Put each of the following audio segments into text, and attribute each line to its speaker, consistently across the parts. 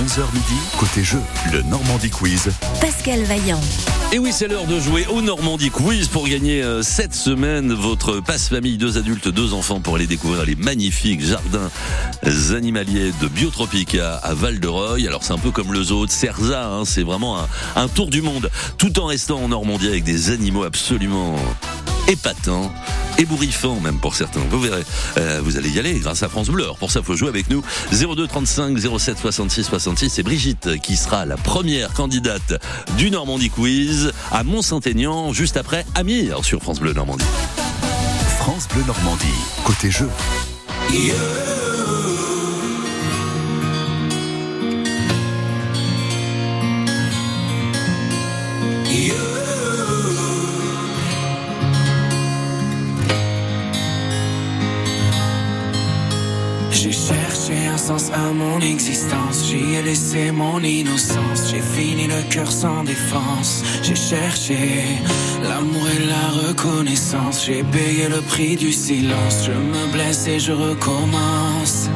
Speaker 1: 11h midi, côté jeu, le Normandie Quiz.
Speaker 2: Pascal Vaillant.
Speaker 3: Et oui, c'est l'heure de jouer au Normandie Quiz pour gagner euh, cette semaine votre passe famille, deux adultes, deux enfants pour aller découvrir les magnifiques jardins animaliers de Biotropica à Val-de-Reuil. Alors c'est un peu comme le zoo de Cerza, hein, c'est vraiment un, un tour du monde, tout en restant en Normandie avec des animaux absolument épatants ébouriffant même pour certains. Vous verrez, euh, vous allez y aller grâce à France Bleu. Alors pour ça, faut jouer avec nous. 02 35 07 66 66. C'est Brigitte qui sera la première candidate du Normandie Quiz à Mont-Saint-Aignan, juste après Amir sur France Bleu Normandie.
Speaker 1: France Bleu Normandie, côté jeu.
Speaker 4: J'ai cherché un sens à mon existence, j'y ai laissé mon innocence, j'ai fini le cœur sans défense, j'ai cherché l'amour et la reconnaissance, j'ai payé le prix du silence, je me blesse et je recommence.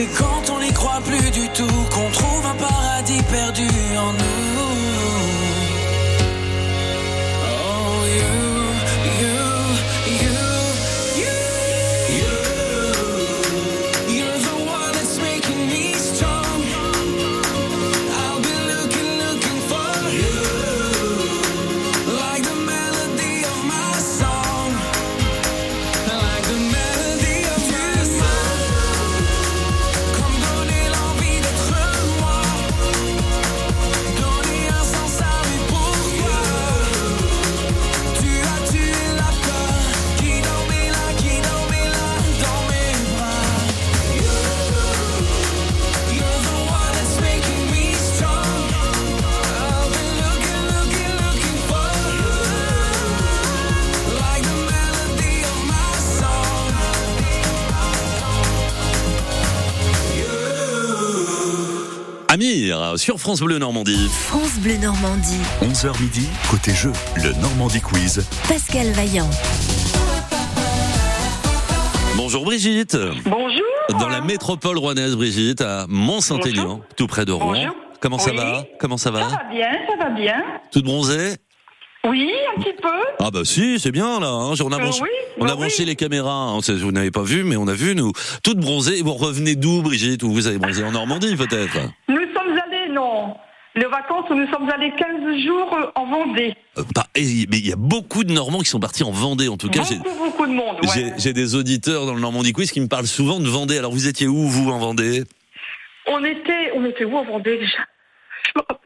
Speaker 4: Désinvoltures, c'est
Speaker 3: sur France Bleu Normandie.
Speaker 2: France Bleu Normandie.
Speaker 1: 11h midi, côté jeu, le Normandie Quiz.
Speaker 2: Pascal Vaillant.
Speaker 3: Bonjour Brigitte.
Speaker 5: Bonjour.
Speaker 3: Dans la métropole rouennaise, Brigitte, à Mont-Saint-Aignan, tout près de Rouen.
Speaker 5: Bonjour.
Speaker 3: Comment ça
Speaker 5: Oui.
Speaker 3: va? Comment ça va?
Speaker 5: Ça va bien, ça va bien.
Speaker 3: Toute bronzée?
Speaker 5: Oui, un petit peu.
Speaker 3: Ah bah si, c'est bien là. hein. On a
Speaker 5: Euh,
Speaker 3: branché,
Speaker 5: oui,
Speaker 3: on a
Speaker 5: bah
Speaker 3: branché
Speaker 5: oui.
Speaker 3: les caméras. hein. Vous n'avez pas vu, mais on a vu nous. Toutes bronzées. Et vous revenez d'où, Brigitte? Ou vous avez bronzé en Normandie peut-être?
Speaker 5: Nous. Les vacances, nous sommes allés 15 jours euh, en Vendée.
Speaker 3: Euh, et- Mais il y a beaucoup de Normands qui sont partis en Vendée. En tout cas, j'ai-
Speaker 5: Beaucoup, beaucoup de monde.
Speaker 3: j'ai
Speaker 5: ouais.
Speaker 3: j'ai des auditeurs dans le Normandie Quiz qui me parlent souvent de Vendée. Alors vous étiez où vous en Vendée?
Speaker 5: On était, on était où en Vendée déjà?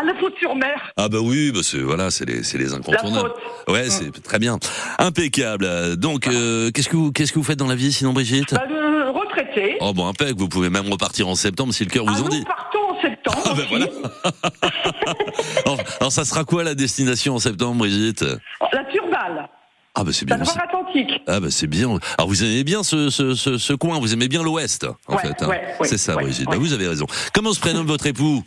Speaker 5: À la faute sur mer.
Speaker 3: Ah bah oui, bah c'est voilà, c'est les
Speaker 5: La
Speaker 3: incontournables.
Speaker 5: faute.
Speaker 3: Ouais, c'est très bien, impeccable. Donc euh, qu'est-ce que vous qu'est-ce que vous faites dans la vie sinon Brigitte?
Speaker 5: Bah, le retraité.
Speaker 3: Oh bon, impec. Vous pouvez même repartir en septembre si le cœur
Speaker 5: Ah,
Speaker 3: vous en
Speaker 5: nous
Speaker 3: dit.
Speaker 5: partons en septembre.
Speaker 3: Ah ben voilà. alors, alors, ça sera quoi la destination en septembre, Brigitte?
Speaker 5: La Turballe.
Speaker 3: Ah bah c'est
Speaker 5: La
Speaker 3: bien. aussi.
Speaker 5: Loire-Atlantique.
Speaker 3: Ah bah c'est bien. Alors vous aimez bien ce, ce, ce, ce coin, vous aimez bien l'Ouest, en
Speaker 5: Ouais,
Speaker 3: fait. hein?
Speaker 5: ouais, ouais,
Speaker 3: c'est ça, Brigitte. Bah, vous avez raison. Comment se prénomme votre époux?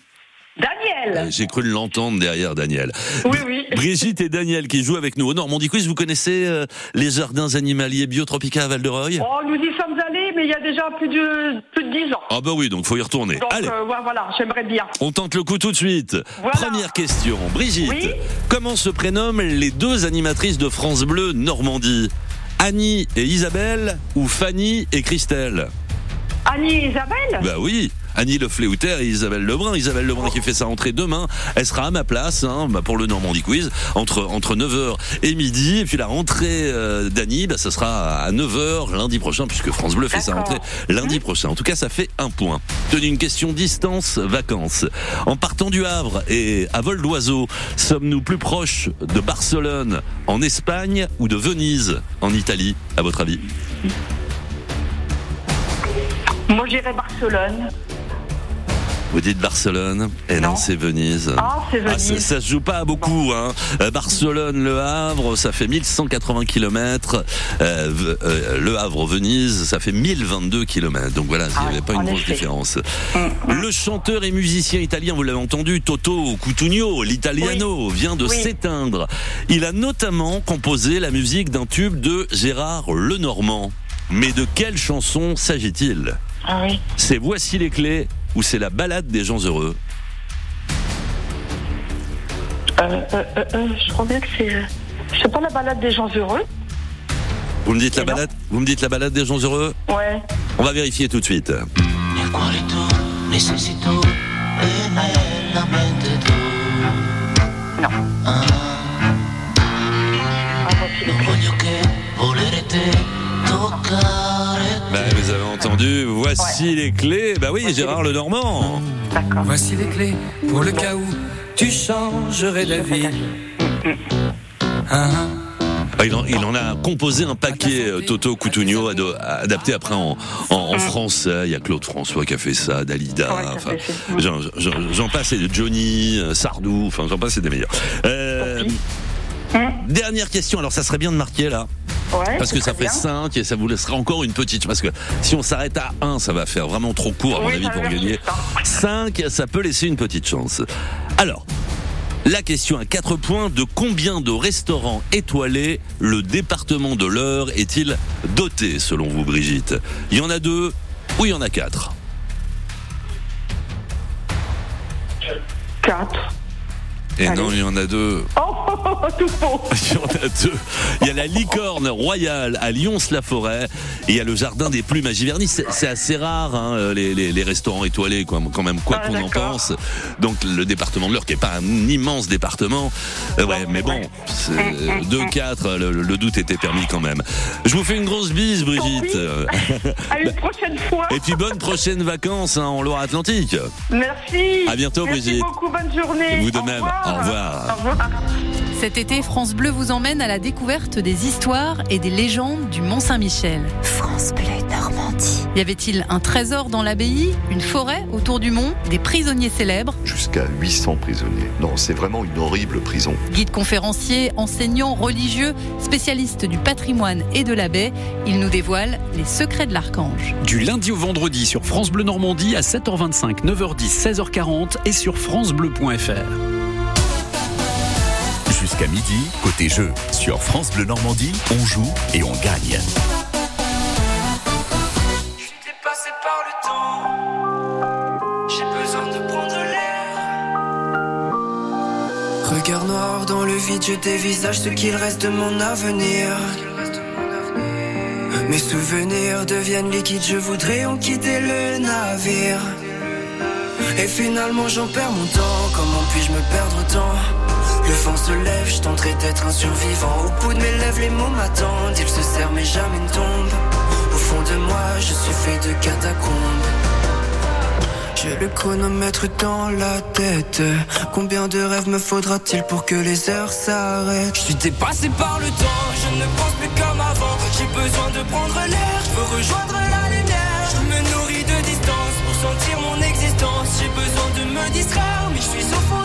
Speaker 5: Daniel.
Speaker 3: Euh, J'ai cru l'entendre derrière Daniel.
Speaker 5: Oui, oui.
Speaker 3: Brigitte et Daniel qui jouent avec nous au Normandie Quiz. Vous connaissez euh, les jardins animaliers Biotropica à Val-de-Reuil?
Speaker 5: Oh, nous y sommes allés, mais il y a déjà plus de, plus de 10 ans.
Speaker 3: Ah bah oui, donc faut y retourner.
Speaker 5: Donc,
Speaker 3: Allez.
Speaker 5: euh, ouais, voilà, j'aimerais bien.
Speaker 3: On tente le coup tout de suite.
Speaker 5: Voilà.
Speaker 3: Première question. Brigitte,
Speaker 5: Oui
Speaker 3: comment se prénomment les deux animatrices de France Bleu Normandie? Annie et Isabelle ou Fanny et Christelle?
Speaker 5: Annie et Isabelle?
Speaker 3: Bah oui Annie Le Fléouter et Isabelle Lebrun. Isabelle Lebrun qui fait sa rentrée demain. Elle sera à ma place hein, bah, pour le Normandie Quiz entre, entre 9h et midi. Et puis la rentrée euh, d'Annie, bah, ça sera à 9h lundi prochain puisque France Bleu fait sa rentrée lundi prochain. En tout cas, ça fait un point. Tenue une question distance vacances. En partant du Havre et à vol d'oiseau, sommes-nous plus proches de Barcelone en Espagne ou de Venise en Italie, à votre avis?
Speaker 5: Moi, j'irais Barcelone.
Speaker 3: Vous dites Barcelone Et non,
Speaker 5: Non.
Speaker 3: c'est Venise.
Speaker 5: Ah, c'est
Speaker 3: Ah, ça,
Speaker 5: Venise.
Speaker 3: ça se joue pas beaucoup. Hein. Euh, Barcelone, Le Havre, ça fait 1180 km. Euh, euh, le Havre, Venise, ça fait 1022 km. Donc voilà, il n'y
Speaker 5: Ah,
Speaker 3: avait pas une grosse
Speaker 5: effet.
Speaker 3: différence.
Speaker 5: Mm,
Speaker 3: Le chanteur et musicien italien, vous l'avez entendu, Toto Cutugno, l'italiano, vient de
Speaker 5: Oui.
Speaker 3: s'éteindre. Il a notamment composé la musique d'un tube de Gérard Lenormand. Mais de quelle chanson s'agit-il?
Speaker 5: Ah oui.
Speaker 3: C'est Voici les clés ou c'est la balade des gens heureux
Speaker 5: Euh, euh, euh, euh, je crois bien que c'est. euh, sais pas la balade des gens heureux.
Speaker 3: Vous me dites la balade Vous me dites la balade des gens heureux
Speaker 5: Ouais.
Speaker 3: On va vérifier tout de suite.
Speaker 5: Non.
Speaker 6: Ah,
Speaker 5: Ah,
Speaker 3: entendu, voici les clés. Bah oui, Gérard Lenormand.
Speaker 5: D'accord.
Speaker 7: Voici les clés pour le cas où tu changerais d'avis. Ah,
Speaker 3: Ah, il, en, il en a composé un paquet, euh, Toto Cutugno, ado- adapté après en, en, en français. Il y a Claude François qui a fait ça, Dalida.
Speaker 5: Ouais,
Speaker 3: enfin, j'en, j'en- j'en passe, et Johnny, euh, Sardou, enfin j'en passe, c'est des meilleurs. Euh, dernière question, alors ça serait bien de marquer là.
Speaker 5: Ouais.
Speaker 3: Parce que ça fait
Speaker 5: bien.
Speaker 3: 5 et ça vous laissera encore une petite. Parce que si on s'arrête à 1, ça va faire vraiment trop court, à mon avis, pour gagner.
Speaker 5: juste, hein.
Speaker 3: 5, ça peut laisser une petite chance. Alors, la question à 4 points de combien de restaurants étoilés le département de l'Eure est-il doté, selon vous, Brigitte? Il y en a deux ou il y en a quatre?
Speaker 5: Quatre.
Speaker 3: Et
Speaker 5: Allez.
Speaker 3: non, il y en a deux.
Speaker 5: Oh, tout faux.
Speaker 3: Il y en a deux. Il y a la licorne royale à Lyons-la-Forêt et il y a le jardin des plumes à Giverny. C'est assez rare, hein, les, les- les restaurants étoilés, quoi, quand même, quoi
Speaker 5: Ah,
Speaker 3: qu'on en pense. Donc le département de l'Eure, qui est pas un immense département, euh, ouais, mais bon,
Speaker 5: ouais.
Speaker 3: c'est- 2-4, le, le doute était permis quand même. Je vous fais une grosse bise, Brigitte.
Speaker 5: À une prochaine fois.
Speaker 3: Et puis bonnes prochaines vacances hein, en Loire-Atlantique.
Speaker 5: Merci.
Speaker 3: À bientôt,
Speaker 5: Merci
Speaker 3: Brigitte.
Speaker 5: beaucoup. Bonne journée.
Speaker 3: Vous de
Speaker 5: Au
Speaker 3: même.
Speaker 5: revoir.
Speaker 3: Au revoir.
Speaker 5: Au revoir.
Speaker 8: Cet été, France Bleu vous emmène à la découverte des histoires et des légendes du Mont Saint-Michel.
Speaker 2: France Bleu Normandie.
Speaker 8: Y avait-il un trésor dans l'abbaye, une forêt autour du mont, des prisonniers célèbres?
Speaker 9: Jusqu'à 800 prisonniers. Non, c'est vraiment une horrible prison.
Speaker 8: Guide conférencier, enseignant, religieux, spécialiste du patrimoine et de la baie, il nous dévoile les secrets de l'archange.
Speaker 10: Du lundi au vendredi sur France Bleu Normandie à 7h25, 9h10, 16h40 et sur francebleu.fr.
Speaker 1: Jusqu'à midi, côté jeu. Sur France Bleu Normandie, on joue et on gagne.
Speaker 4: dépassé par le temps. J'ai besoin de prendre l'air. Regard noir dans le vide, je dévisage ce qu'il reste de mon avenir. Mes souvenirs deviennent liquides, je voudrais en quitter le navire. Et finalement j'en perds mon temps, comment puis-je me perdre autant Le vent se lève, je tenterai d'être un survivant. Au bout de mes lèvres, les mots m'attendent, ils se serrent mais jamais ne tombent. Au fond de moi, je suis fait de catacombes.
Speaker 11: J'ai le chronomètre dans la tête. Combien de rêves me faudra-t-il pour que les heures s'arrêtent?
Speaker 12: Je suis dépassé par le temps, je ne pense plus comme avant. J'ai besoin de prendre l'air, je veux rejoindre la lumière. Je me nourris de distance pour sentir mon existence. J'ai besoin de me distraire, mais je suis au fond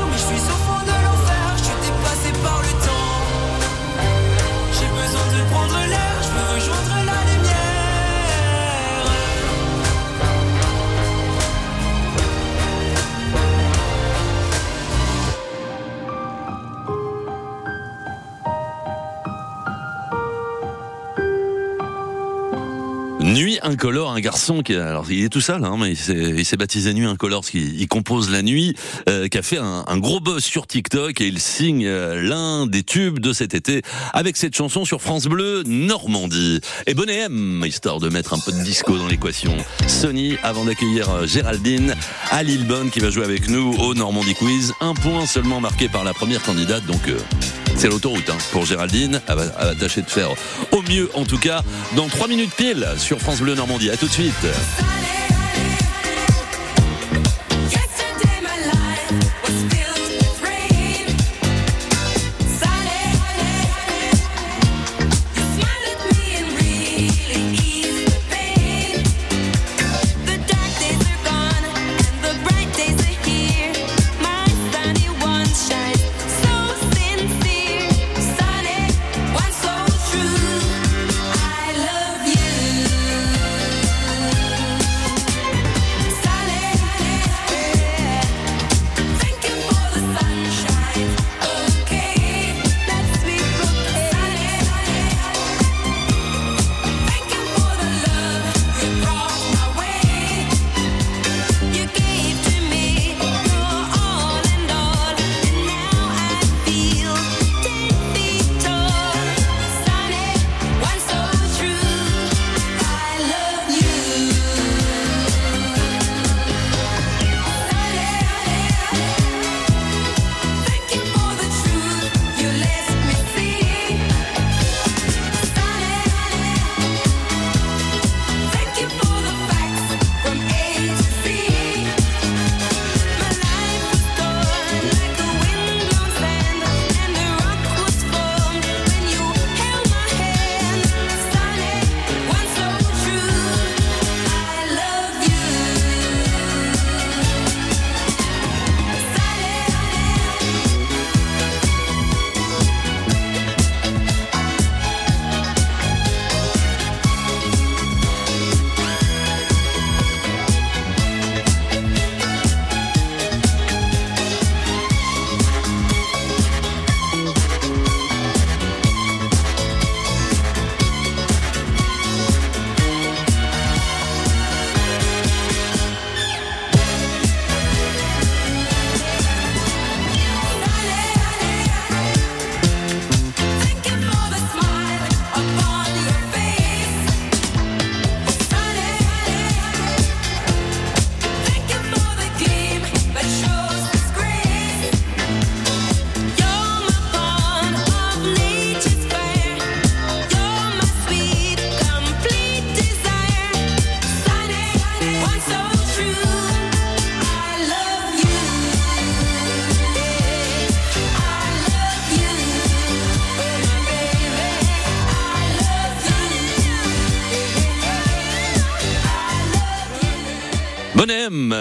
Speaker 3: Nuit incolore, un garçon qui, alors il est tout seul, hein, mais il s'est, baptisé Nuit incolore parce qu'il il compose la nuit, euh, qui a fait un, un gros buzz sur TikTok et il signe euh, l'un des tubes de cet été avec cette chanson sur France Bleu Normandie. Et Bonnet M, histoire de mettre un peu de disco dans l'équation. Sony, avant d'accueillir euh, Géraldine à Lillebonne qui va jouer avec nous au Normandie Quiz. Un point seulement marqué par la première candidate, donc euh, c'est l'autoroute hein, pour Géraldine. Elle va, tâcher de faire au mieux, en tout cas, dans trois minutes pile sur France Bleu Normandie. À tout de suite.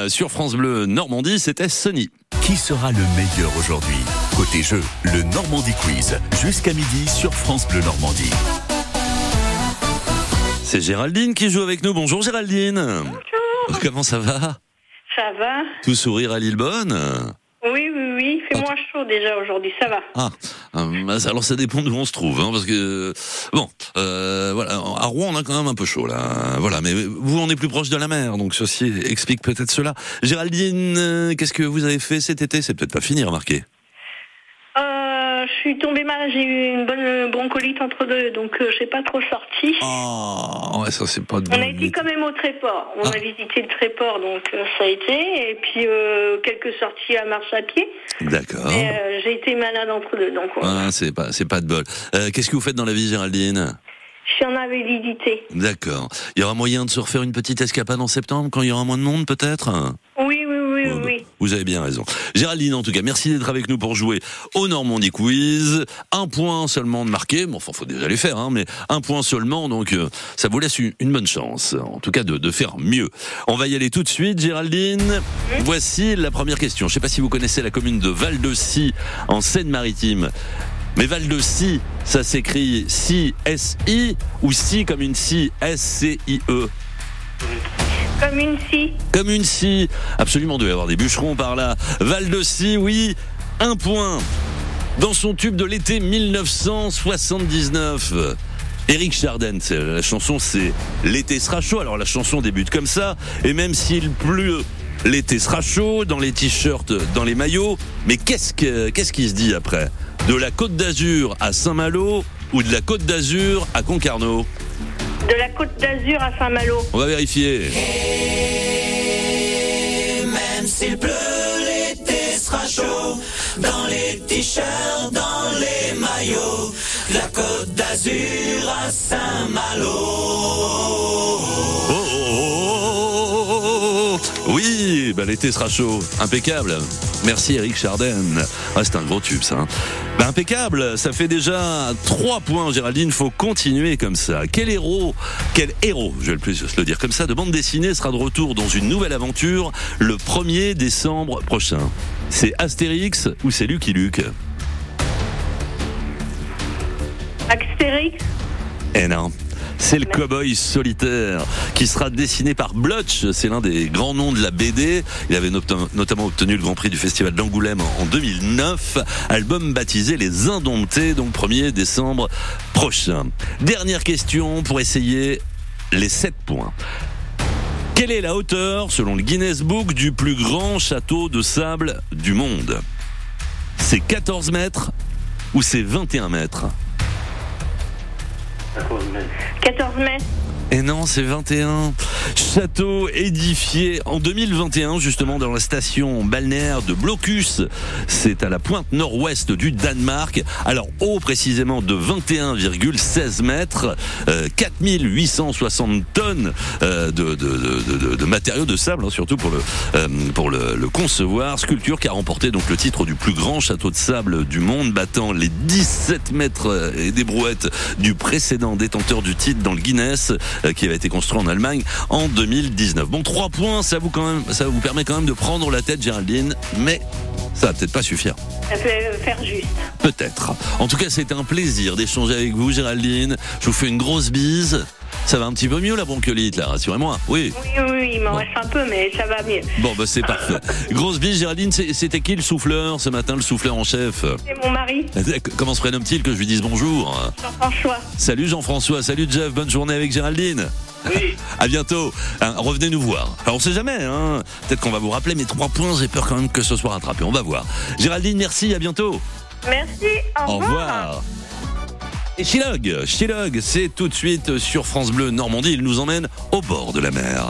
Speaker 3: Sur France Bleu Normandie, c'était Sony.
Speaker 1: Qui sera le meilleur aujourd'hui? Côté jeu, le Normandie Quiz, jusqu'à midi sur France Bleu Normandie.
Speaker 3: C'est Géraldine qui joue avec nous. Bonjour Géraldine.
Speaker 5: Bonjour.
Speaker 3: Comment ça va?
Speaker 5: Ça va
Speaker 3: Tout sourire à Lillebonne
Speaker 5: Oui, oui, oui. Il fait moins chaud déjà aujourd'hui, ça va.
Speaker 3: Ah, euh, alors ça dépend d'où on se trouve, hein, parce que bon, euh, voilà, à Rouen on a quand même un peu chaud là, voilà. Mais vous on est plus proche de la mer, donc ceci explique peut-être cela. Géraldine, euh, qu'est-ce que vous avez fait cet été? C'est peut-être pas fini, remarquez.
Speaker 5: Euh, je suis tombée malade, j'ai eu une bonne broncolite entre deux, donc euh, je n'ai pas trop sorti.
Speaker 3: Oh, ouais, ça c'est pas de
Speaker 5: On a été quand même au Tréport. On
Speaker 3: Ah.
Speaker 5: a visité le Tréport, donc euh, ça a été. Et puis euh, quelques sorties à marche à pied.
Speaker 3: D'accord.
Speaker 5: J'ai été malade entre deux, donc euh,
Speaker 3: Ah, c'est pas, c'est pas de bol. Qu'est-ce que vous faites dans la vie, Géraldine?
Speaker 5: Je suis en invalidité.
Speaker 3: D'accord. Il y aura moyen de se refaire une petite escapade en septembre quand il y aura moins de monde, peut-être?
Speaker 5: Oui, oui, oui,
Speaker 3: Oh, bah,
Speaker 5: oui.
Speaker 3: Vous avez bien raison. Géraldine, en tout cas, merci d'être avec nous pour jouer au Normandie Quiz. Un point seulement de marqué. Bon, enfin, faut déjà les faire, hein, mais un point seulement. Donc, euh, ça vous laisse une, bonne chance. En tout cas, de, de faire mieux. On va y aller tout de suite, Géraldine. Voici la première question. Je sais pas si vous connaissez la commune de Val-de-Cy, en Seine-Maritime. Mais Val-de-Cy, ça s'écrit si S-I ou si comme une si S-C-I-E.
Speaker 5: Comme une scie.
Speaker 3: Comme une scie. Absolument, y avoir des bûcherons par là. Val de Scie, oui, un point. Dans son tube de l'été 1979. Éric Chardin, la chanson c'est L'été sera chaud. Alors la chanson débute comme ça, et même s'il pleut, l'été sera chaud, dans les t-shirts, dans les maillots. Mais qu'est-ce que qu'est-ce qui se dit après? De la Côte d'Azur à Saint-Malo ou de la Côte d'Azur à Concarneau?
Speaker 5: De la côte d'Azur à Saint-Malo.
Speaker 3: On va vérifier.
Speaker 4: Même s'il pleut, l'été sera chaud. Dans les t-shirts, dans les maillots. De la côte d'Azur à Saint-Malo.
Speaker 3: Oui, bah, l'été sera chaud. Impeccable. Merci Eric Charden. Ah, c'est un gros tube ça. hein. Bah, impeccable, ça fait déjà 3 points Géraldine, faut continuer comme ça. Quel héros, quel héros, je vais le plus le dire comme ça, de bande dessinée sera de retour dans une nouvelle aventure le 1er décembre prochain? C'est Astérix ou c'est Lucky Luke?
Speaker 5: Astérix.
Speaker 3: Eh non. C'est le cowboy solitaire qui sera dessiné par Blotch. C'est l'un des grands noms de la BD. Il avait notam- notamment obtenu le Grand Prix du Festival d'Angoulême en 2009. Album baptisé Les Indomptés, donc 1er décembre prochain. Dernière question pour essayer les 7 points. Quelle est la hauteur, selon le Guinness Book, du plus grand château de sable du monde? C'est 14 mètres ou c'est 21 mètres?
Speaker 5: 14 mètres.
Speaker 3: Et non, c'est 21. Château édifié en 2021, justement, dans la station balnéaire de Blocus. C'est à la pointe nord-ouest du Danemark. Alors, haut précisément de 21,16 mètres, euh, 4860 tonnes euh, de, de, de, de- matériaux de sable, hein, surtout pour, le, euh, pour le, le concevoir. Sculpture qui a remporté donc le titre du plus grand château de sable du monde, battant les 17 mètres euh, et des brouettes du précédent détenteur du titre dans le Guinness, qui avait été construit en Allemagne en 2019. Bon, trois points, ça vous, quand même, ça vous permet quand même de prendre la tête, Géraldine, mais ça va peut-être pas suffire.
Speaker 5: Ça peut faire juste.
Speaker 3: Peut-être. En tout cas, c'était un plaisir d'échanger avec vous, Géraldine. Je vous fais une grosse bise. Ça va un petit peu mieux la bronchiolite, là, rassurez-moi. Oui.
Speaker 5: Oui, oui, oui, il m'en reste un peu, mais ça va mieux.
Speaker 3: Bon, bah c'est parfait. Grosse bise, Géraldine. C'est- C'était qui le souffleur ce matin, le souffleur en chef?
Speaker 5: C'est mon mari,
Speaker 3: Comment se prénomme-t-il que je lui dise bonjour?
Speaker 5: Jean-François.
Speaker 3: Salut Jean-François, salut Jeff, bonne journée avec Géraldine.
Speaker 5: Oui.
Speaker 3: À bientôt. Hein, revenez nous voir. Alors on sait jamais, hein. Peut-être qu'on va vous rappeler, mais trois points, j'ai peur quand même que ce soit rattrapé. On va voir. Géraldine, merci, à bientôt.
Speaker 5: Merci, au,
Speaker 3: Au revoir. Et Chilog, Chilog, c'est tout de suite sur France Bleu Normandie. Il nous emmène au bord de la mer.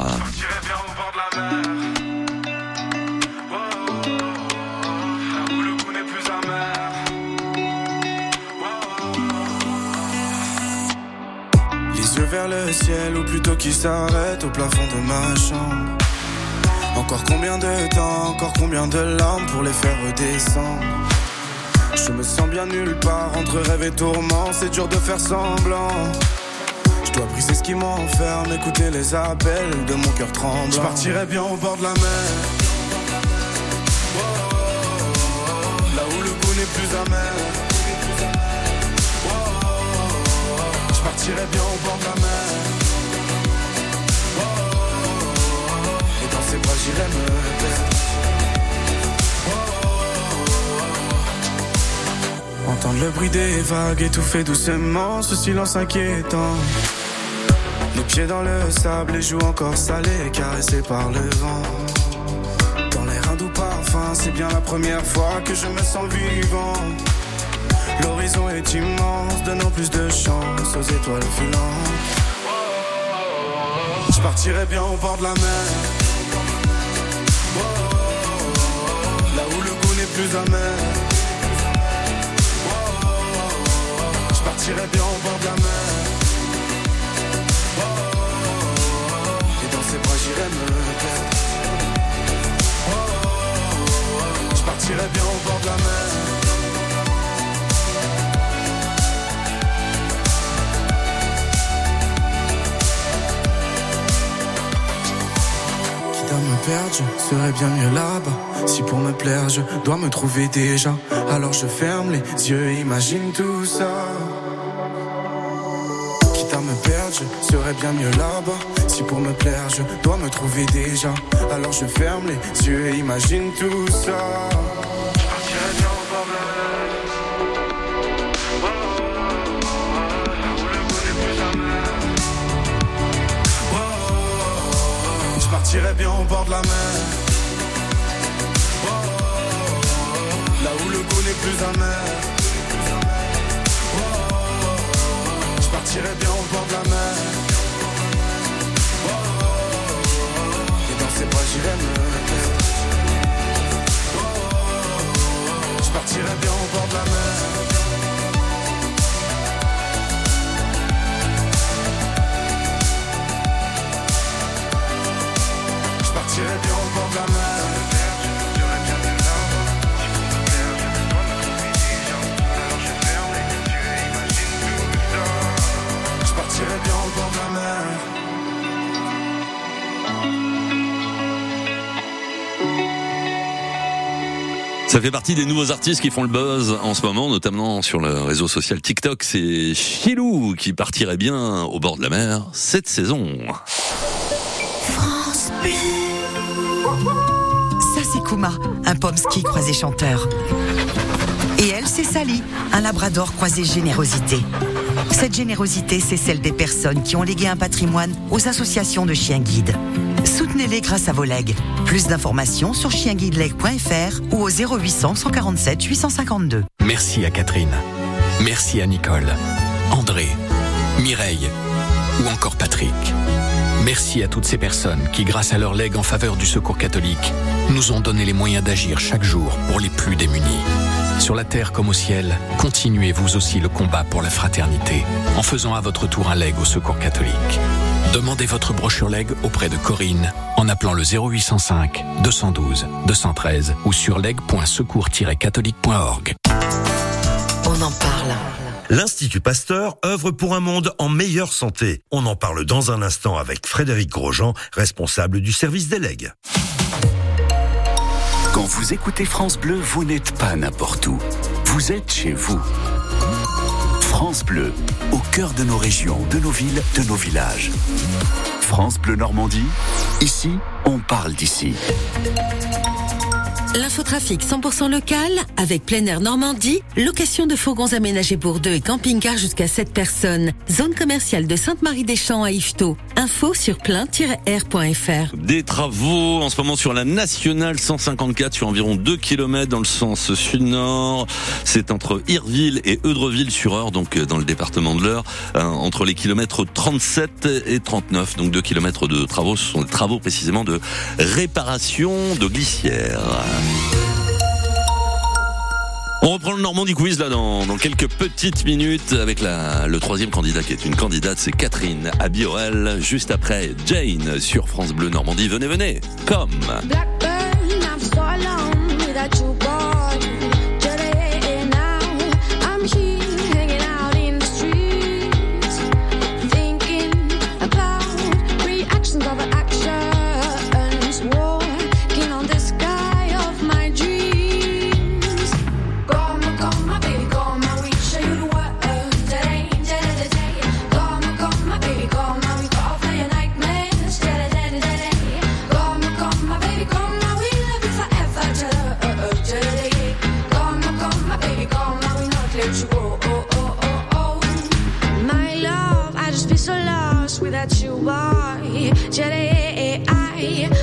Speaker 13: Les yeux vers le ciel, ou plutôt qui s'arrête au plafond de ma chambre. Encore combien de temps, encore combien de larmes pour les faire redescendre. Je me sens bien nulle part entre rêve et tourment, c'est dur de faire semblant. Je dois briser ce qui m'enferme, écouter les appels de mon cœur tremblant. Je partirai bien au bord de la mer. Là où le goût n'est plus amer. Je partirai bien au bord de la mer. Et dans ses bras j'irai me perdre. Entendre le bruit des vagues étouffer doucement ce silence inquiétant. Les pieds dans le sable, les joues encore salées, caressées par le vent. Dans l'air un doux parfum, c'est bien la première fois que je me sens vivant. L'horizon est immense, donnant plus de chance aux étoiles filantes. Je partirai bien au bord de la mer. Là où le goût n'est plus amer. Je partirai bien au bord de la mer. Et dans ses bras j'irai me perdre. Je partirai bien au bord de la mer. Me perdre, je serais bien mieux là-bas. Si pour me plaire, je dois me trouver déjà. Alors je ferme les yeux, imagine tout ça. Serais bien mieux là-bas. Si pour me plaire, je dois me trouver déjà. Alors je ferme les yeux et imagine tout ça. Je partirai bien au bord de la mer. Là où le goût n'est plus amer. Partirai bien au bord de la mer. Et dans ses bras j'irai me perdre. Je partirai bien au bord de la mer. Je partirai bien au bord de la mer.
Speaker 3: Ça fait partie des nouveaux artistes qui font le buzz en ce moment, notamment sur le réseau social TikTok. C'est Chilou qui partirait bien au bord de la mer cette saison.
Speaker 2: France Bleu.
Speaker 14: Ça, c'est Kuma, un pomsky croisé chanteur. Et elle, c'est Sally, un labrador croisé générosité. Cette générosité, c'est celle des personnes qui ont légué un patrimoine aux associations de chiens guides. Soutenez-les grâce à vos legs. Plus d'informations sur chienguideleg.fr ou au 0800 147 852.
Speaker 10: Merci à Catherine. Merci à Nicole, André, Mireille ou encore Patrick. Merci à toutes ces personnes qui, grâce à leur legs en faveur du secours catholique, nous ont donné les moyens d'agir chaque jour pour les plus démunis. Sur la terre comme au ciel, continuez vous aussi le combat pour la fraternité en faisant à votre tour un leg au secours catholique. Demandez votre brochure leg auprès de Corinne en appelant le 0805 212 213 ou sur leg.secours-catholique.org.
Speaker 14: On en parle.
Speaker 15: L'Institut Pasteur œuvre pour un monde en meilleure santé. On en parle dans un instant avec Frédéric Grosjean, responsable du service des legs.
Speaker 1: Quand vous écoutez France Bleu, vous n'êtes pas n'importe où. Vous êtes chez vous. France Bleu, au cœur de nos régions, de nos villes, de nos villages. France Bleu Normandie, ici, on parle d'ici.
Speaker 16: L'infotrafic 100% local avec plein air Normandie, location de fourgons aménagés pour deux et camping-car jusqu'à 7 personnes. Zone commerciale de Sainte-Marie-des-Champs à Yvetot. Info sur plein-air.fr.
Speaker 3: Des travaux en ce moment sur la nationale 154 sur environ 2 km dans le sens sud-nord. C'est entre Irville et Eudreville-sur-Eure, donc euh, dans le département de l'Eure, euh, entre les kilomètres 37 et 39. Donc 2 kilomètres de travaux, ce sont des travaux précisément de réparation de glissières. On reprend le Normandie Quiz là dans, dans quelques petites minutes avec la, le troisième candidat qui est une candidate, c'est Catherine Abiorel. Juste après Jane sur France Bleu Normandie. Venez, venez, comme.
Speaker 17: Jedi.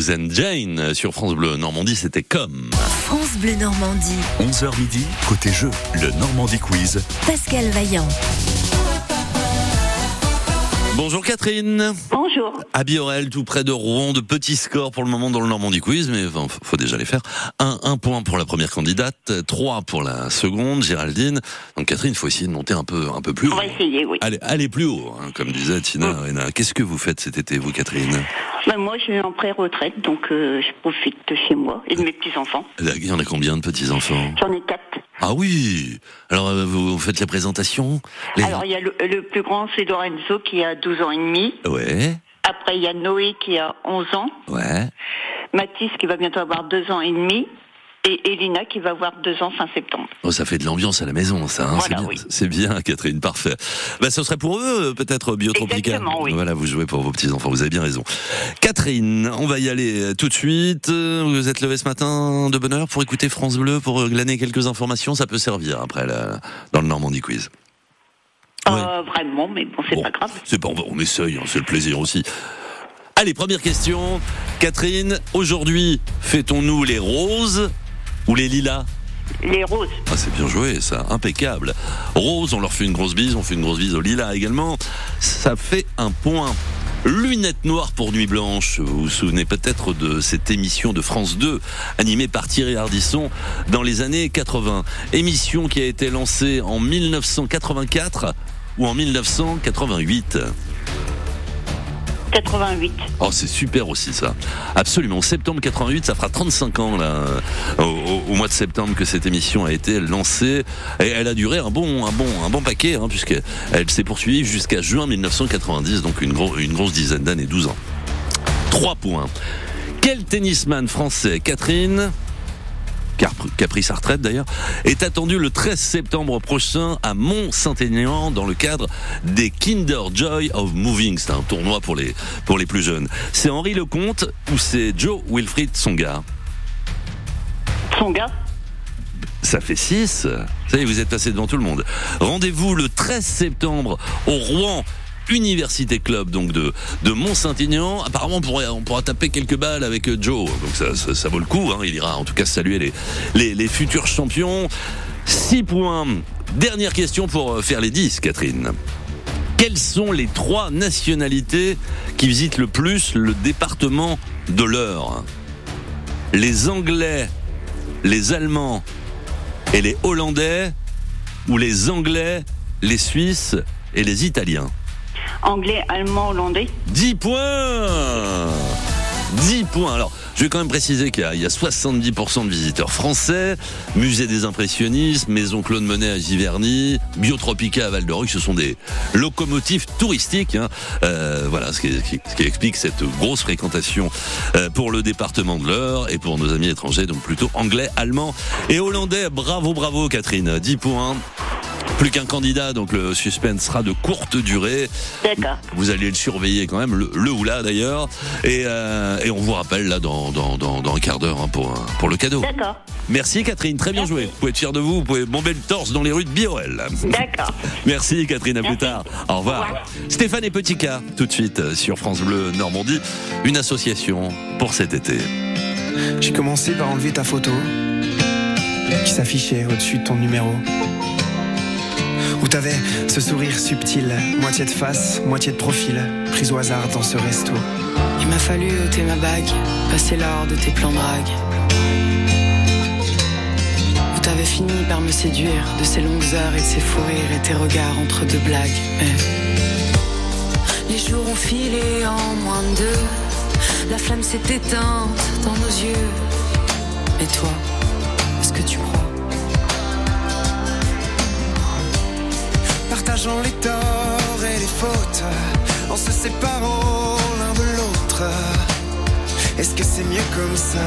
Speaker 3: La Toulousaine Jane sur France Bleu Normandie, c'était comme.
Speaker 2: France Bleu Normandie.
Speaker 1: 11h midi, côté jeu, le Normandie Quiz.
Speaker 2: Pascal Vaillant.
Speaker 3: Bonjour Catherine.
Speaker 18: Bonjour.
Speaker 3: À Biorel, tout près de Rouen, de petits scores pour le moment dans le Normandie Quiz, mais enfin, faut déjà les faire. Un, un point pour la première candidate, trois pour la seconde, Géraldine. Donc Catherine, faut essayer de monter un peu, un peu plus haut.
Speaker 18: On va essayer, oui.
Speaker 3: Allez, allez plus haut, hein, comme disait Tina Arena. Qu'est-ce que vous faites cet été, vous, Catherine?
Speaker 18: Ben, moi, je suis en pré-retraite, donc euh, je profite de chez moi et de mes petits-enfants.
Speaker 3: Il y en a combien de petits-enfants?
Speaker 18: J'en ai quatre.
Speaker 3: Ah oui Alors, euh, vous, vous faites les présentations les...
Speaker 18: Alors, il y a le, le plus grand, c'est Lorenzo, qui a 12 ans et demi.
Speaker 3: Ouais,
Speaker 18: Après, il y a Noé, qui a 11 ans.
Speaker 3: ouais.
Speaker 18: Mathis, qui va bientôt avoir 2 ans et demi. Et Elina, qui va avoir 2 ans fin septembre.
Speaker 3: Oh, ça fait de l'ambiance à la maison, ça. Hein, c'est
Speaker 18: Voilà,
Speaker 3: bien,
Speaker 18: oui.
Speaker 3: c'est bien, Catherine, parfait. Bah, ce serait pour eux, euh, peut-être Biotropica.
Speaker 18: Exactement, oui.
Speaker 3: Voilà, vous jouez pour vos petits enfants. Vous avez bien raison. Catherine, on va y aller euh, tout de suite. Euh, Vous êtes levée ce matin de bonne heure pour écouter France Bleu, pour glaner quelques informations. Ça peut servir après là, dans le Normandie Quiz.
Speaker 18: Euh, vraiment, mais bon, c'est pas grave.
Speaker 3: C'est pas, on, va- on essaye, hein, c'est le plaisir aussi. Allez, première question. Catherine, aujourd'hui, fêtons-nous les roses? Ou les lilas
Speaker 18: Les roses.
Speaker 3: ah, c'est bien joué, ça, impeccable. Rose, on leur fait une grosse bise, on fait une grosse bise au lilas également. Ça fait un point. Lunettes noires pour Nuit Blanche. Vous vous souvenez peut-être de cette émission de France 2, animée par Thierry Ardisson dans les années 80. Émission qui a été lancée en 1984 ou en 1988.
Speaker 18: 88.
Speaker 3: Oh, c'est super aussi ça. Absolument. Septembre 88, ça fera 35 ans au, mois de septembre que cette émission a été lancée. Et elle a duré un bon, un bon, bon paquet, hein, puisque elle s'est poursuivie jusqu'à juin 1990, donc une, gros- une grosse dizaine d'années, 12 ans. Trois points. Quel tennisman français, Catherine qui a pris sa retraite d'ailleurs, est attendu le 13 septembre prochain à Mont-Saint-Aignan dans le cadre des Kinder Joy of Moving. C'est un tournoi pour les, pour les plus jeunes. C'est Henri Lecomte ou c'est Joe Wilfried Songa
Speaker 18: Songa
Speaker 3: Ça fait 6. Ça y est, vous êtes passé devant tout le monde. Rendez-vous le 13 septembre au Rouen. Université Club donc de de Mont-Saint-Aignan. Apparemment on pourra taper quelques balles avec euh, Joe. Donc ça, ça, ça vaut le coup. Hein. Il ira en tout cas saluer les les, les futurs champions. 6 points. Dernière question pour euh, faire les 10, Catherine. Quelles sont les trois nationalités qui visitent le plus le département de l'Eure? Les Anglais, les Allemands et les Hollandais ou les Anglais, les Suisses et les Italiens?
Speaker 18: Anglais, allemand, hollandais
Speaker 3: 10 points 10 points. Alors, Je vais quand même préciser qu'il y a- il y a 70% de visiteurs français, musée des impressionnistes, maison Claude Monet à Giverny, Biotropica à Val d'Oreuil, ce sont des locomotives touristiques. hein. Euh, voilà ce qui, ce qui- ce qui explique cette grosse fréquentation euh, pour le département de l'Eure et pour nos amis étrangers, donc plutôt anglais, allemand et hollandais. Bravo, bravo Catherine, 10 points. Plus qu'un candidat, donc le suspense sera de courte durée.
Speaker 5: D'accord.
Speaker 3: Vous allez le surveiller quand même, le, le ou là d'ailleurs. Et, euh, et on vous rappelle là dans, dans, dans, dans un quart d'heure hein, pour, euh, pour le cadeau.
Speaker 5: D'accord.
Speaker 3: Merci Catherine, très bien joué. Vous pouvez être fier de vous, vous pouvez bomber le torse dans les rues de Biorel.
Speaker 5: D'accord.
Speaker 3: Merci Catherine, à plus tard. Au revoir. Stéphane et Petit K, tout de suite euh, sur France Bleu Normandie, une association pour cet été.
Speaker 19: J'ai commencé par enlever ta photo qui s'affichait au-dessus de ton numéro. Où t'avais ce sourire subtil, moitié de face, moitié de profil, prise au hasard dans ce resto.
Speaker 20: Il m'a fallu ôter ma bague, passer l'or de tes plans drague. Où t'avais fini par me séduire de ces longues heures et de ces fous rires et tes regards entre deux blagues. Mais les jours ont filé en moins de deux. La flamme s'est éteinte dans nos yeux. Et toi,
Speaker 19: Partageant les torts et les fautes, en se séparant l'un de l'autre. Est-ce que c'est mieux comme ça?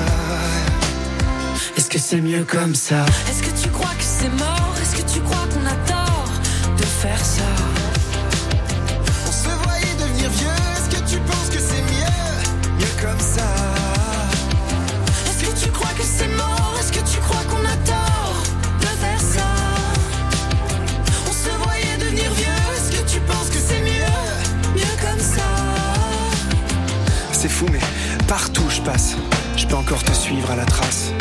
Speaker 20: Est-ce que c'est mieux comme ça? Est-ce que tu crois que c'est mort? Est-ce que tu crois qu'on a tort de faire ça?
Speaker 19: On se voyait devenir vieux, est-ce que tu penses que c'est mieux? Mieux comme ça?
Speaker 20: Est-ce que tu crois que c'est mort? Est-ce que tu crois qu'on a tort
Speaker 19: fou, mais partout où je passe, je peux encore te suivre à la trace.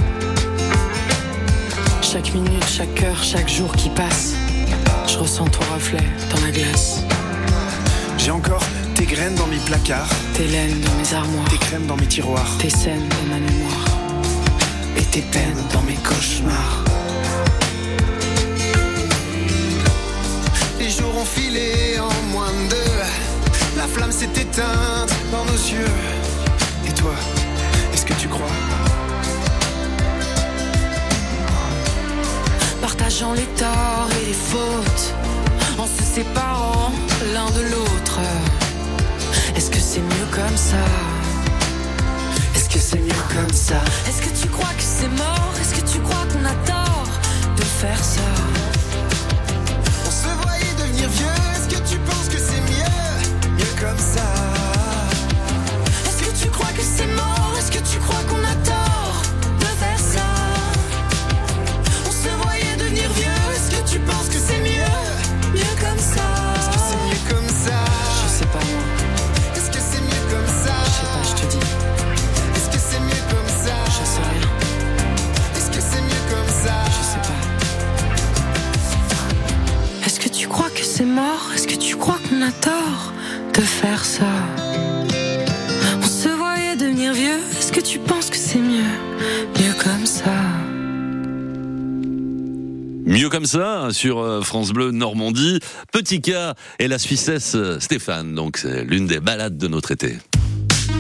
Speaker 20: Chaque minute, chaque heure, chaque jour qui passe Je ressens ton reflet dans la glace
Speaker 19: J'ai encore tes graines dans mes placards,
Speaker 20: Tes laines dans mes armoires
Speaker 19: tes crèmes dans mes tiroirs,
Speaker 20: Tes scènes dans ma mémoire
Speaker 19: et tes peines dans mes cauchemars. Les jours ont filé en moins de deux. La flamme s'est éteinte dans nos yeux. Est-ce que tu crois?
Speaker 20: Partageant les torts et les fautes En se séparant l'un de l'autre. Est-ce que c'est mieux comme ça?
Speaker 19: Est-ce que c'est mieux comme ça?
Speaker 20: Est-ce que tu crois que c'est mort? Est-ce que tu crois qu'on a
Speaker 3: sur euh, France Bleu Normandie. Petit K et la Suissesse euh, Stéphane, donc c'est l'une des balades de notre été.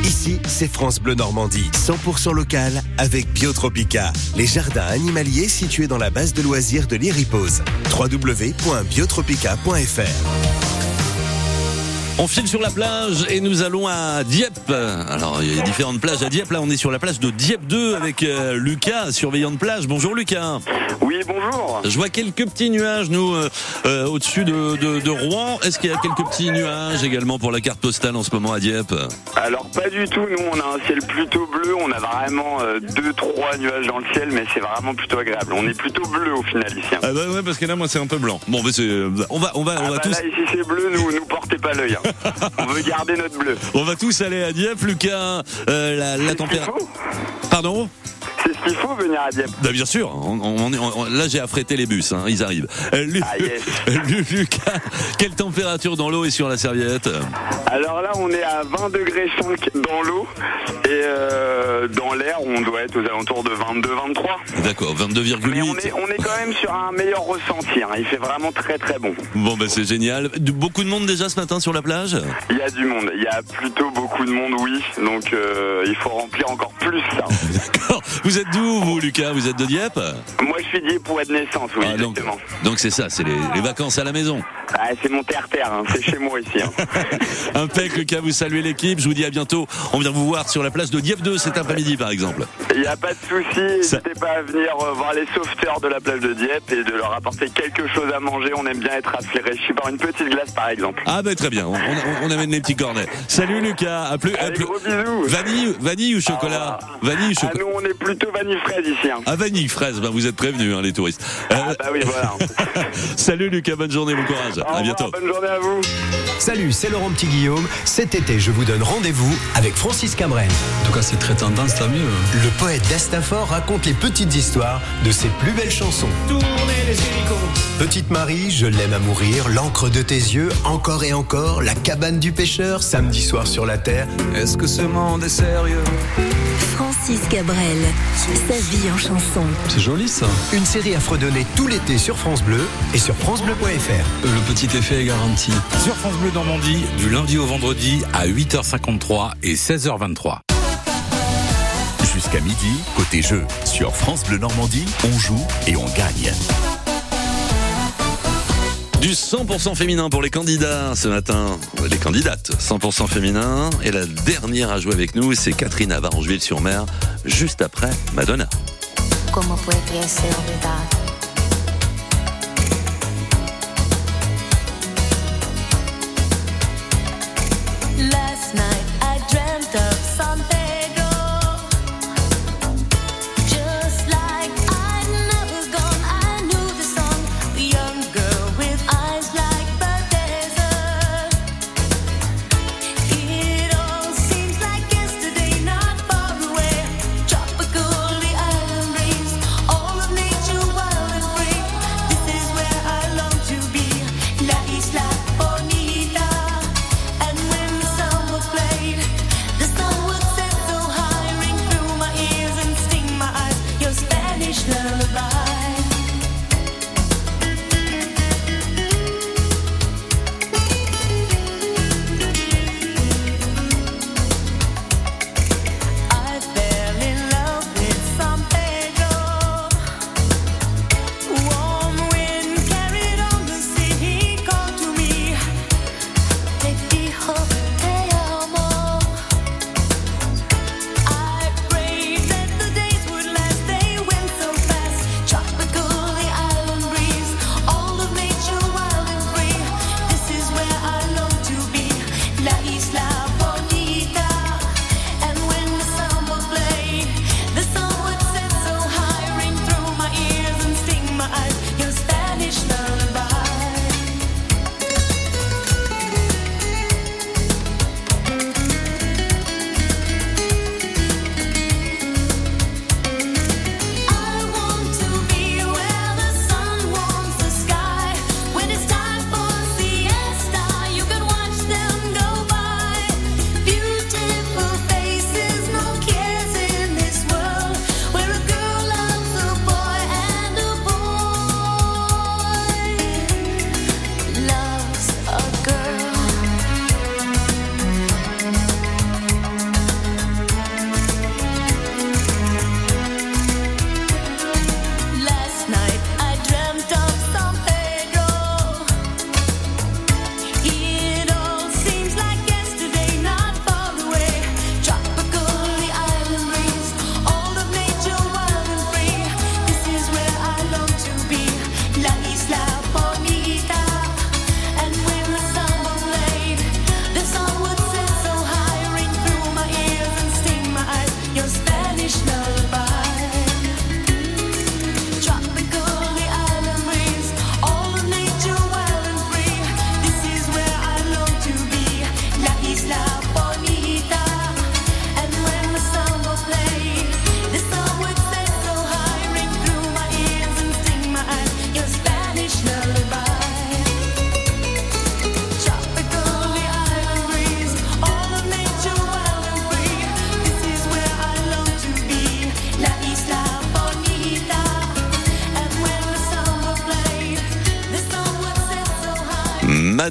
Speaker 21: Ici, c'est France Bleu Normandie, 100% local avec Biotropica, les jardins animaliers situés dans la base de loisirs de l'Iripose. www.biotropica.fr
Speaker 3: On file sur la plage et nous allons à Dieppe. Alors, il y a différentes plages à Dieppe. Là, on est sur la plage de Dieppe 2 avec euh, Lucas, surveillant de plage. Bonjour Lucas.
Speaker 22: Oui, bonjour.
Speaker 3: Je vois quelques petits nuages, nous, euh, euh, au-dessus de, de- de Rouen. Est-ce qu'il y a quelques petits nuages également pour la carte postale en ce moment à Dieppe
Speaker 22: Alors pas du tout, nous on a un ciel plutôt bleu, on a vraiment euh, deux, trois nuages dans le ciel, mais c'est vraiment plutôt agréable. On est plutôt bleu au final ici. hein.
Speaker 3: Ah bah ouais, parce que là, moi, c'est un peu blanc. Bon, mais c'est, on va, on va, on
Speaker 22: Ah
Speaker 3: va
Speaker 22: bah
Speaker 3: tous.
Speaker 22: là ici c'est bleu, nous, nous portez pas l'œil. hein. on veut garder notre bleu.
Speaker 3: On va tous aller à Dieppe, Lucas. Euh, la, la température. Pardon
Speaker 22: qu'il faut venir à Dieppe.
Speaker 3: Bah, bien sûr, on, on est- on- là j'ai affrété les bus, hein, ils arrivent. Euh, Lu-
Speaker 22: Ah, yes.
Speaker 3: Lu- Lucas, quelle température dans l'eau et sur la serviette
Speaker 22: Alors là, on est à 20 degrés 5 dans l'eau et euh, dans l'air, on doit être aux alentours de 22-23.
Speaker 3: D'accord,
Speaker 22: Mais on
Speaker 3: 22,8.
Speaker 22: est, on est quand même sur un meilleur ressenti. hein. Il fait vraiment très très bon.
Speaker 3: Bon bah c'est génial. Beaucoup de monde déjà ce matin sur la plage?
Speaker 22: Il y a du monde. Il y a plutôt beaucoup de monde, oui. Donc euh, il faut remplir encore plus ça.
Speaker 3: D'accord. Vous êtes d'où vous Lucas Vous êtes de Dieppe
Speaker 22: Moi, je suis pour être naissance, oui,
Speaker 3: Ah, donc,
Speaker 22: exactement.
Speaker 3: donc c'est ça, c'est les, les vacances à la maison.
Speaker 22: Ah, c'est mon terre-terre. hein. C'est chez moi ici. hein.
Speaker 3: Impec Lucas, vous saluez l'équipe, je vous dis à bientôt. On vient vous voir sur la plage de Dieppe 2 cet après-midi par exemple.
Speaker 22: Il n'y a pas de souci. N'hésitez pas à venir euh, voir les sauveteurs de la plage de Dieppe et de leur apporter quelque chose à manger. On aime bien être rafraîchi par une petite glace, par exemple.
Speaker 3: Ah bah très bien, on, on- on amène les petits cornets. Salut Lucas, à plus. à plus-
Speaker 22: gros bisous.
Speaker 3: Vanille, vanille ou chocolat Vanille ou
Speaker 22: Ah,
Speaker 3: chocolat
Speaker 22: nous, on est plutôt vanille fraise ici. hein.
Speaker 3: Ah vanille, fraise, bah vous êtes prévenus hein, les touristes. Euh,
Speaker 22: Ah, bah oui, voilà.
Speaker 3: Salut Lucas, bonne journée, bon courage.
Speaker 22: Au
Speaker 3: à
Speaker 22: revoir,
Speaker 3: bientôt.
Speaker 22: Bonne journée à vous.
Speaker 23: Salut, c'est Laurent Petit-Guillaume. Cet été, je vous donne rendez-vous avec Francis Cabrel.
Speaker 24: En tout cas, c'est très tendance, tant mieux.
Speaker 23: Le poète d'Astafor raconte les petites histoires de ses plus belles chansons.
Speaker 24: Tournez les hélicos.
Speaker 23: Petite Marie, je l'aime à mourir, l'encre de tes yeux, encore et encore, la cabane du pêcheur, samedi soir sur la terre.
Speaker 24: Est-ce que ce monde est sérieux?
Speaker 2: Francis Cabrel, sa vie en chanson.
Speaker 24: C'est joli ça.
Speaker 23: Une série à fredonner tout l'été sur France Bleu et sur francebleu.fr.
Speaker 24: Le petit effet est garanti.
Speaker 25: Sur France Bleu Normandie, du lundi au vendredi à 8h53 et 16h23.
Speaker 1: Jusqu'à midi, côté jeu. Sur France Bleu Normandie, on joue et on gagne.
Speaker 3: Du 100% féminin pour les candidats ce matin. Les candidates, 100% féminin. Et la dernière à jouer avec nous, c'est Catherine à Varangeville-sur-Mer, juste après Madonna.
Speaker 26: ¿Cómo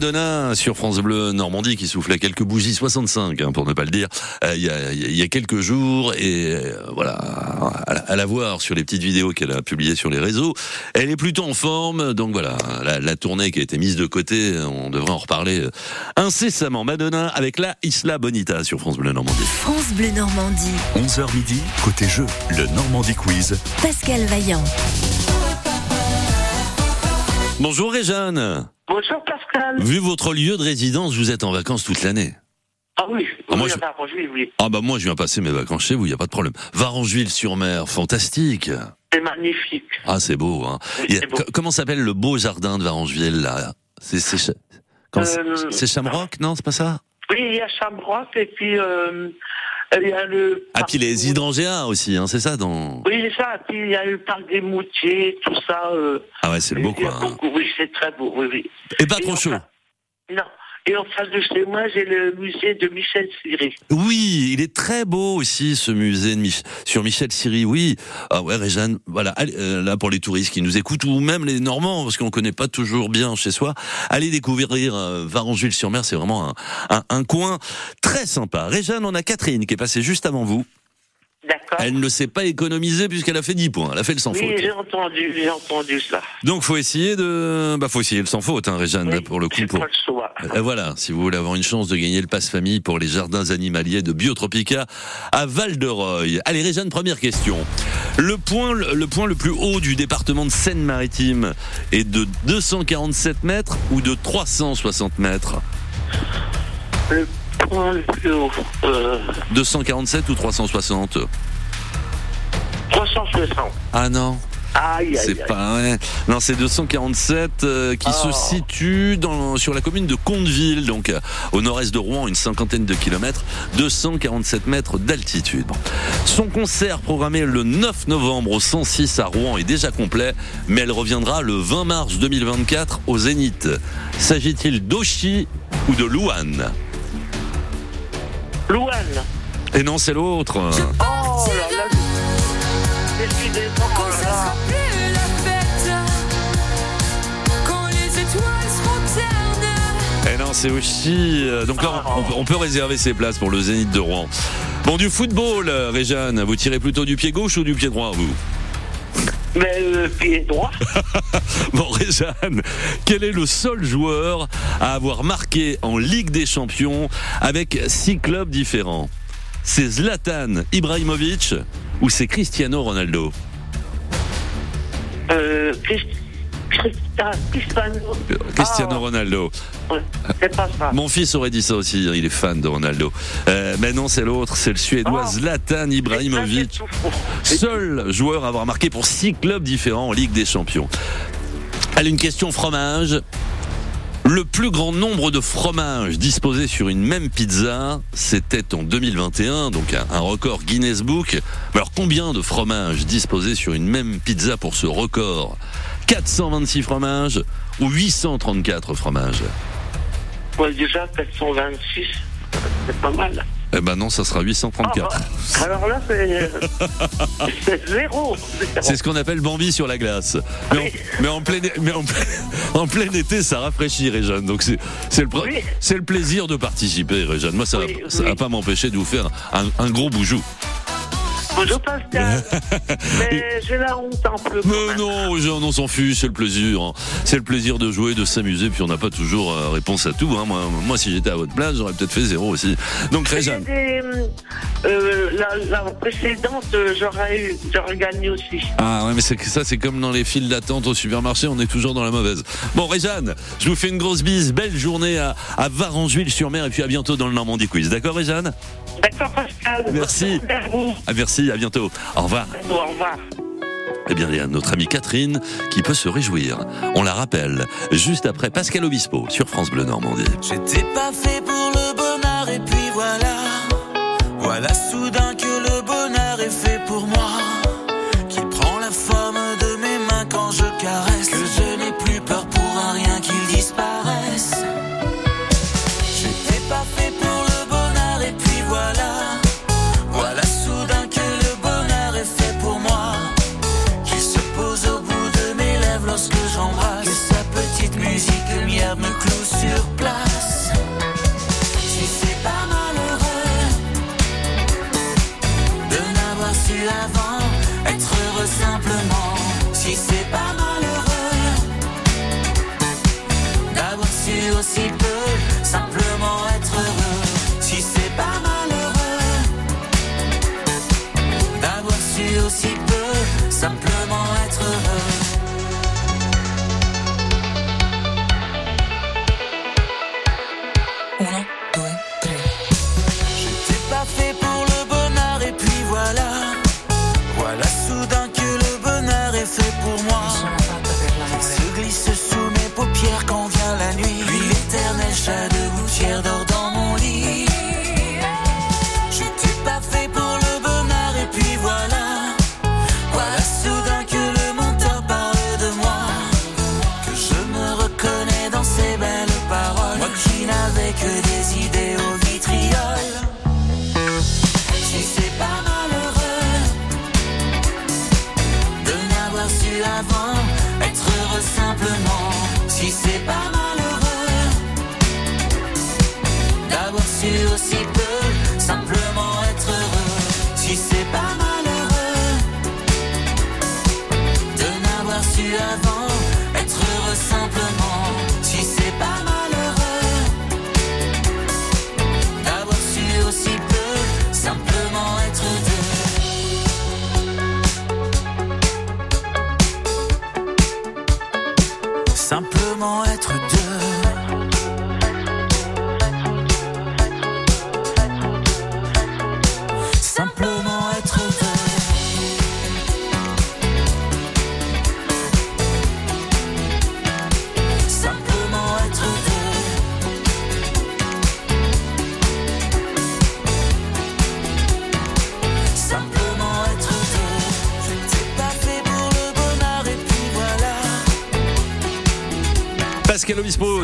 Speaker 3: Madonna sur France Bleu Normandie qui souffle à quelques bougies 65 hein, pour ne pas le dire euh, il y, a, il y a quelques jours et euh, voilà à, la- à la voir sur les petites vidéos qu'elle a publiées sur les réseaux elle est plutôt en forme donc voilà la, la tournée qui a été mise de côté on devrait en reparler euh, incessamment Madonna avec la Isla Bonita sur France Bleu Normandie
Speaker 2: France Bleu Normandie.
Speaker 1: 11h midi, côté jeu, le Normandie Quiz.
Speaker 2: Pascal Vaillant.
Speaker 3: Bonjour Réjeanne
Speaker 27: Bonjour Pascal.
Speaker 3: Vu votre lieu de résidence vous êtes en vacances toute l'année
Speaker 27: Ah oui,
Speaker 3: Ah, moi, je-
Speaker 27: oui.
Speaker 3: Ah bah moi je viens passer mes vacances chez vous, il y a pas de problème. Varangeville-sur-Mer, fantastique.
Speaker 27: C'est magnifique.
Speaker 3: Ah c'est beau hein. A- comment s'appelle le beau jardin de Varangeville là? C'est
Speaker 27: Euh,
Speaker 3: non c'est pas ça?
Speaker 27: Oui, il y a Shamrock et puis euh, y a le.
Speaker 3: Ah puis les hydrangéas aussi hein, c'est ça dans
Speaker 27: Oui, c'est ça. Puis il y a le parc des Moutiers, tout ça. euh,
Speaker 3: Ah ouais c'est beau quoi. hein.
Speaker 27: beaucoup, oui, c'est très beau, oui, oui.
Speaker 3: Et pas trop chaud.
Speaker 27: Non. Et en face de chez moi, j'ai le musée de Michel Siri.
Speaker 3: Oui, il est très beau aussi ce musée de sur Michel Siri. Oui, ah ouais, Réjeanne. Voilà, euh, là pour les touristes qui nous écoutent ou même les Normands parce qu'on connaît pas toujours bien chez soi, allez découvrir euh, Varangeville-sur-Mer. C'est vraiment un coin très sympa. Réjeanne, on a Catherine qui est passée juste avant vous.
Speaker 27: D'accord.
Speaker 3: Elle ne s'est pas économisée puisqu'elle a fait 10 points. Elle a fait le sans
Speaker 27: Oui,
Speaker 3: faute.
Speaker 27: j'ai entendu, j'ai entendu ça.
Speaker 3: Donc faut essayer de, bah faut essayer le sans faute, hein, Réjeanne, là, pour le coup. Pour...
Speaker 27: Pas le choix.
Speaker 3: Euh, Voilà, si vous voulez avoir une chance de gagner le passe-famille pour les jardins animaliers de Biotropica à Val-de-Reuil. Allez, Réjeanne, première question. Le point, le point le plus haut du département de Seine-Maritime est de 247 mètres ou de 360 mètres?
Speaker 27: Le point le plus haut. Euh,
Speaker 3: 247 ou 360
Speaker 27: 360.
Speaker 3: Ah non
Speaker 27: Aïe, aïe,
Speaker 3: C'est pas ouais. Non, c'est 247 euh, qui se
Speaker 27: Oh.
Speaker 3: situe dans, sur la commune de Conteville, donc euh, au nord-est de Rouen, une cinquantaine de kilomètres, 247 mètres d'altitude. Son concert programmé le 9 novembre au 106 à Rouen est déjà complet, mais elle reviendra le 20 mars 2024 au Zénith. S'agit-il d'Oshi ou de Louane?
Speaker 27: Louane.
Speaker 3: Et non, c'est l'autre.
Speaker 27: Oh là là. Décidément, oh là là.
Speaker 20: plus la fête quand les étoiles seront ternes.
Speaker 3: Eh non, c'est Oshi. Euh, Donc là, on, on peut- on peut réserver ses places pour le Zénith de Rouen. Bon, du football, euh, Réjeanne, vous tirez plutôt du pied gauche ou du pied droit, vous?
Speaker 27: Mais euh, pied droit.
Speaker 3: Bon, Réjeanne, quel est le seul joueur à avoir marqué en Ligue des Champions avec six clubs différents? C'est Zlatan Ibrahimovic ou c'est Cristiano Ronaldo?
Speaker 27: Euh, Christ- Cristiano.
Speaker 3: Cristiano
Speaker 27: Ah,
Speaker 3: Ronaldo.
Speaker 27: ouais, c'est pas ça.
Speaker 3: Mon fils aurait dit ça aussi, hein, il est fan de Ronaldo. Euh, mais non, c'est l'autre, c'est le Suédois
Speaker 27: Oh.
Speaker 3: Zlatan Ibrahimovic. Seul joueur à avoir marqué pour six clubs différents en Ligue des Champions. Allez, une question fromage. Le plus grand nombre de fromages disposés sur une même pizza, c'était en 2021, donc un, un record Guinness Book. Mais alors combien de fromages disposés sur une même pizza pour ce record? 426 fromages ou 834 fromages
Speaker 27: Ouais, déjà, 426, c'est pas mal.
Speaker 3: Eh ben non, ça sera 834.
Speaker 27: Alors là, c'est zéro.
Speaker 3: C'est ce qu'on appelle Bambi sur la glace. Mais en, mais en plein, mais en, plein- en plein été, ça rafraîchit, Réjeanne. Donc c'est le, le plaisir de participer, Réjeanne. Moi, ça va, ça va pas m'empêcher de vous faire un, un gros boujou.
Speaker 27: Bonjour Pascal. Mais j'ai la honte un peu.
Speaker 3: Mais non, on s'en fiche, c'est le plaisir. hein. C'est le plaisir de jouer, de s'amuser, puis on n'a pas toujours euh, réponse à tout. hein. Moi, moi, si j'étais à votre place, j'aurais peut-être fait zéro aussi. Donc, Réjeanne.
Speaker 27: Des, euh, la, la précédente, euh, j'aurais gagné aussi.
Speaker 3: Ah ouais, mais ça, c'est comme dans les files d'attente au supermarché, on est toujours dans la mauvaise. Bon, Réjeanne, je vous fais une grosse bise, belle journée à, à Varangeville-sur-Mer, et puis à bientôt dans le Normandie Quiz. D'accord, Réjeanne
Speaker 27: D'accord Pascal.
Speaker 3: Merci.
Speaker 27: Merci à vous.
Speaker 3: Ah, merci, à bientôt. Au revoir.
Speaker 27: Au revoir.
Speaker 3: Eh bien, il y a notre amie Catherine qui peut se réjouir. On la rappelle, juste après Pascal Obispo sur France Bleu Normandie.
Speaker 4: J'étais pas fait pour le bonheur et puis voilà. Voilà soudain que le bonheur est fait pour moi. l'avant, être heureux simplement, si c'est pas malheureux, d'avoir su aussi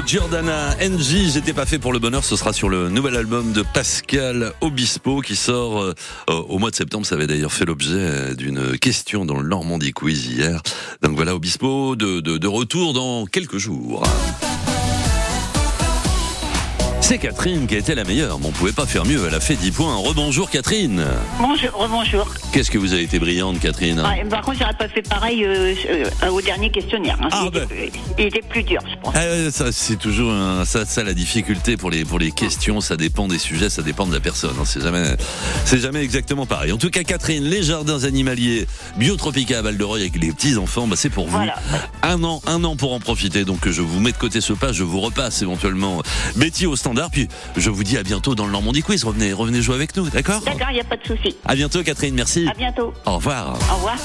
Speaker 3: Giordana, NJ, j'étais pas fait pour le bonheur, ce sera sur le nouvel album de Pascal Obispo qui sort euh, au mois de septembre. Ça avait d'ailleurs fait l'objet euh, d'une question dans le Normandie Quiz hier. Donc voilà, Obispo de, de, de retour dans quelques jours. C'est Catherine qui a été la meilleure, mais on pouvait pas faire mieux. Elle a fait 10 points. Rebonjour Catherine.
Speaker 18: Bonjour, rebonjour.
Speaker 3: Qu'est-ce que vous avez été brillante Catherine
Speaker 18: Ah, par contre, j'aurais pas fait pareil euh, euh, au dernier questionnaire. hein.
Speaker 3: Ah,
Speaker 18: il, était, il était plus dur, je pense.
Speaker 3: Ah ça c'est toujours un- ça, ça la difficulté pour les pour les questions, ça dépend des sujets, ça dépend de la personne. hein. C'est jamais c'est jamais exactement pareil. En tout cas, Catherine, les jardins animaliers Biotropica à Val de avec les petits enfants, bah c'est pour vous. Un an, un an pour en profiter. Donc je vous mets de côté ce pas, je vous repasse éventuellement Betty au standard. Puis je vous dis à bientôt dans le Normandie Quiz. Revenez revenez jouer avec nous, d'accord?
Speaker 18: D'accord, il n'y a pas de souci.
Speaker 3: À bientôt, Catherine. Merci.
Speaker 18: À bientôt.
Speaker 3: Au revoir.
Speaker 18: Au revoir.